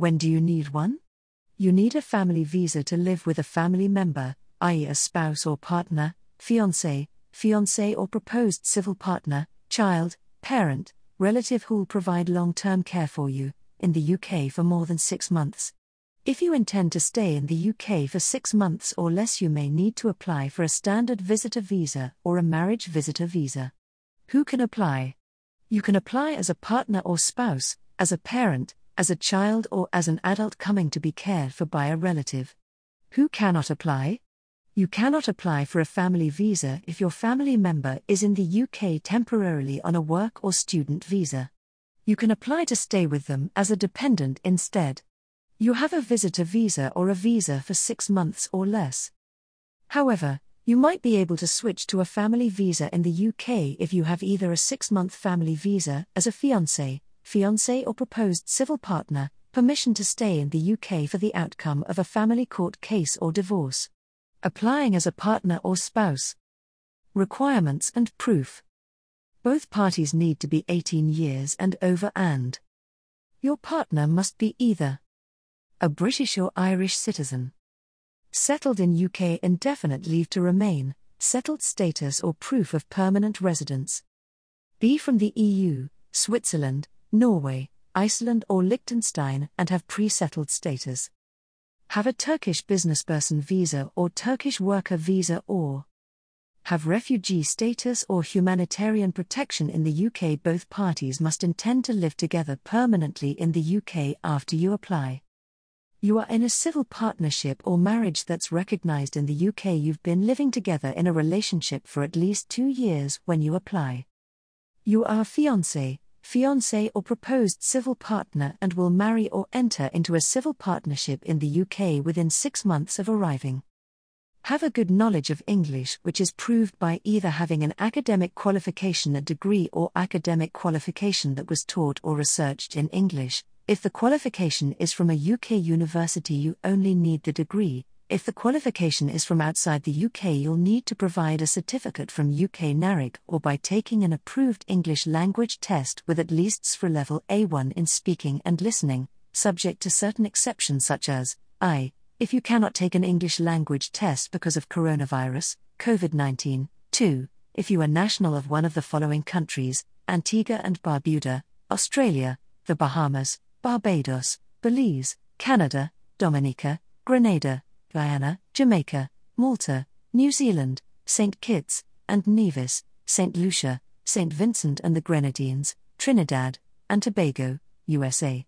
When do you need one? You need a family visa to live with a family member, i.e., a spouse or partner, fiancé, fiancé or proposed civil partner, child, parent, relative who'll provide long term care for you, in the UK for more than six months. If you intend to stay in the UK for six months or less, you may need to apply for a standard visitor visa or a marriage visitor visa. Who can apply? You can apply as a partner or spouse, as a parent, as a child, or as an adult coming to be cared for by a relative. Who cannot apply? You cannot apply for a family visa if your family member is in the UK temporarily on a work or student visa. You can apply to stay with them as a dependent instead. You have a visitor visa or a visa for six months or less. However, you might be able to switch to a family visa in the UK if you have either a six month family visa as a fiancé, fiancé or proposed civil partner, permission to stay in the UK for the outcome of a family court case or divorce. Applying as a partner or spouse. Requirements and proof. Both parties need to be 18 years and over, and your partner must be either a British or Irish citizen, settled in UK indefinite leave to remain, settled status or proof of permanent residence, be from the EU, Switzerland, Norway, Iceland, or Liechtenstein and have pre settled status have a Turkish businessperson visa or Turkish worker visa or have refugee status or humanitarian protection in the UK. Both parties must intend to live together permanently in the UK after you apply. You are in a civil partnership or marriage that's recognized in the UK. You've been living together in a relationship for at least two years when you apply. You are a fiancé, fiancé or proposed civil partner and will marry or enter into a civil partnership in the UK within six months of arriving. Have a good knowledge of English, which is proved by either having an academic qualification, a degree, or academic qualification that was taught or researched in English. If the qualification is from a UK university, you only need the degree, if the qualification is from outside the UK, you'll need to provide a certificate from UK NARIC or by taking an approved English language test with at least CEFR level A1 in speaking and listening, subject to certain exceptions such as I, if you cannot take an English language test because of coronavirus, COVID 19, 2, if you are national of one of the following countries Antigua and Barbuda, Australia, the Bahamas, Barbados, Belize, Canada, Dominica, Grenada, Guyana, Jamaica, Malta, New Zealand, St. Kitts and Nevis, St. Lucia, St. Vincent and the Grenadines, Trinidad, and Tobago, USA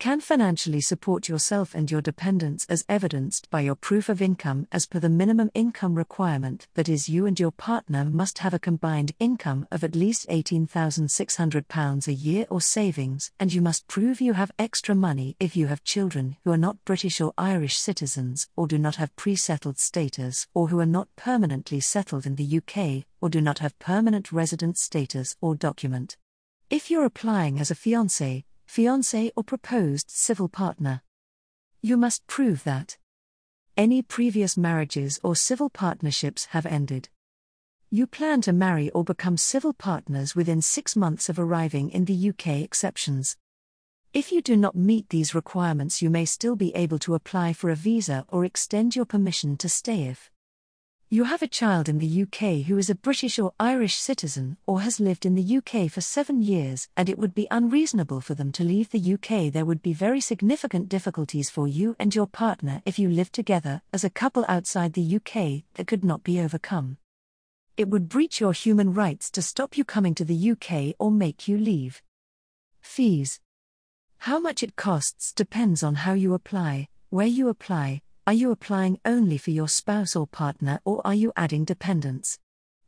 can financially support yourself and your dependents as evidenced by your proof of income as per the minimum income requirement that is you and your partner must have a combined income of at least £18,600 a year or savings and you must prove you have extra money if you have children who are not British or Irish citizens or do not have pre-settled status or who are not permanently settled in the UK or do not have permanent resident status or document. If you're applying as a fiancé, fiancé, or proposed civil partner. You must prove that any previous marriages or civil partnerships have ended. You plan to marry or become civil partners within six months of arriving in the UK, exceptions. If you do not meet these requirements, you may still be able to apply for a visa or extend your permission to stay if you have a child in the UK who is a British or Irish citizen or has lived in the UK for seven years and it would be unreasonable for them to leave the UK. There would be very significant difficulties for you and your partner if you lived together as a couple outside the UK that could not be overcome. It would breach your human rights to stop you coming to the UK or make you leave. Fees. How much it costs depends on how you apply, where you apply, are you applying only for your spouse or partner or are you adding dependents?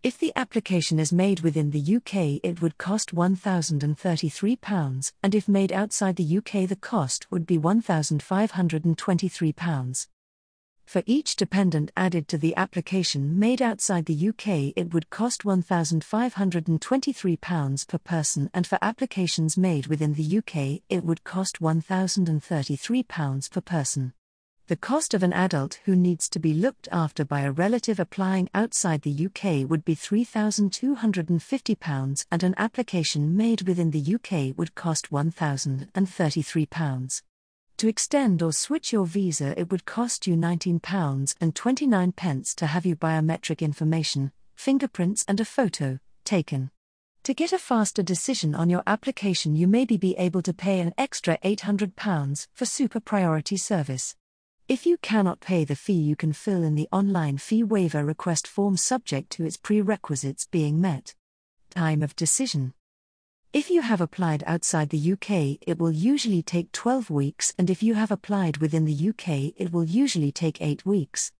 If the application is made within the UK, it would cost £1,033, and if made outside the UK, the cost would be £1,523. For each dependent added to the application made outside the UK, it would cost £1,523 per person, and for applications made within the UK, it would cost £1,033 per person. The cost of an adult who needs to be looked after by a relative applying outside the UK would be £3,250 and an application made within the UK would cost £1,033. To extend or switch your visa, it would cost you £19 and 29 pence to have your biometric information, fingerprints, and a photo taken. To get a faster decision on your application, you may be able to pay an extra £800 for super priority service. If you cannot pay the fee, you can fill in the online fee waiver request form subject to its prerequisites being met. Time of decision. If you have applied outside the UK, it will usually take 12 weeks, and if you have applied within the UK, it will usually take 8 weeks.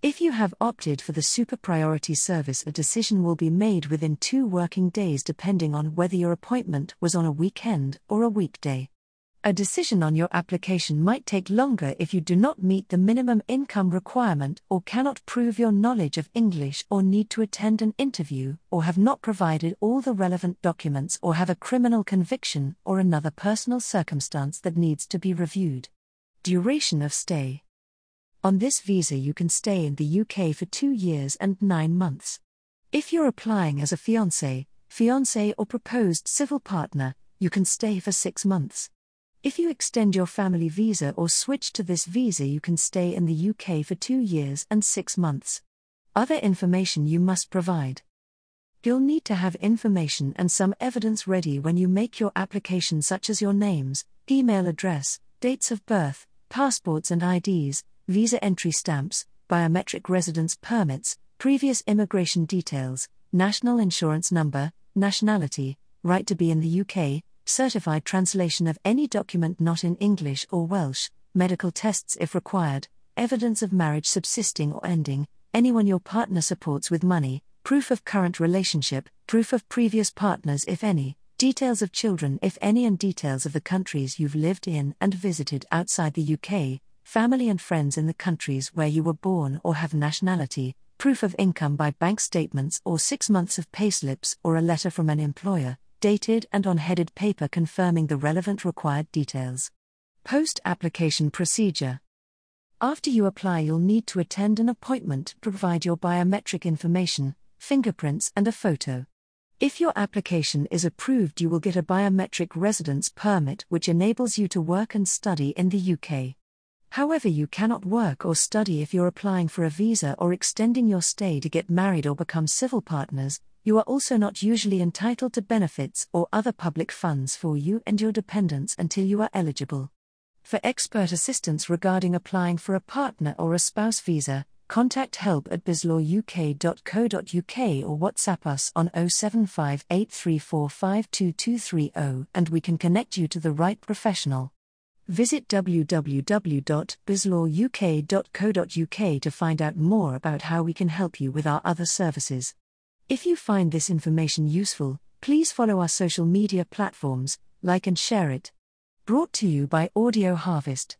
If you have opted for the super priority service, a decision will be made within two working days depending on whether your appointment was on a weekend or a weekday. A decision on your application might take longer if you do not meet the minimum income requirement or cannot prove your knowledge of English or need to attend an interview or have not provided all the relevant documents or have a criminal conviction or another personal circumstance that needs to be reviewed. Duration of stay. On this visa, you can stay in the UK for two years and nine months. If you're applying as a fiancé, fiancé, or proposed civil partner, you can stay for six months. If you extend your family visa or switch to this visa, you can stay in the UK for two years and six months. Other information you must provide. You'll need to have information and some evidence ready when you make your application, such as your names, email address, dates of birth, passports and IDs, visa entry stamps, biometric residence permits, previous immigration details, national insurance number, nationality, right to be in the UK, certified translation of any document not in English or Welsh, medical tests if required, evidence of marriage subsisting or ending, anyone your partner supports with money, proof of current relationship, proof of previous partners if any, details of children if any, and details of the countries you've lived in and visited outside the UK, family and friends in the countries where you were born or have nationality, proof of income by bank statements or six months of payslips or a letter from an employer, dated and on headed paper confirming the relevant required details. Post application procedure. After you apply, you'll need to attend an appointment to provide your biometric information, fingerprints, and a photo. If your application is approved, you will get a biometric residence permit which enables you to work and study in the UK. However, you cannot work or study if you're applying for a visa or extending your stay to get married or become civil partners, you are also not usually entitled to benefits or other public funds for you and your dependents until you are eligible. For expert assistance regarding applying for a partner or a spouse visa, contact help at bizlawuk.co.uk or WhatsApp us on 07583452230 and we can connect you to the right professional. Visit www.bizlawuk.co.uk to find out more about how we can help you with our other services. If you find this information useful, please follow our social media platforms, like and share it. Brought to you by Audio Harvest.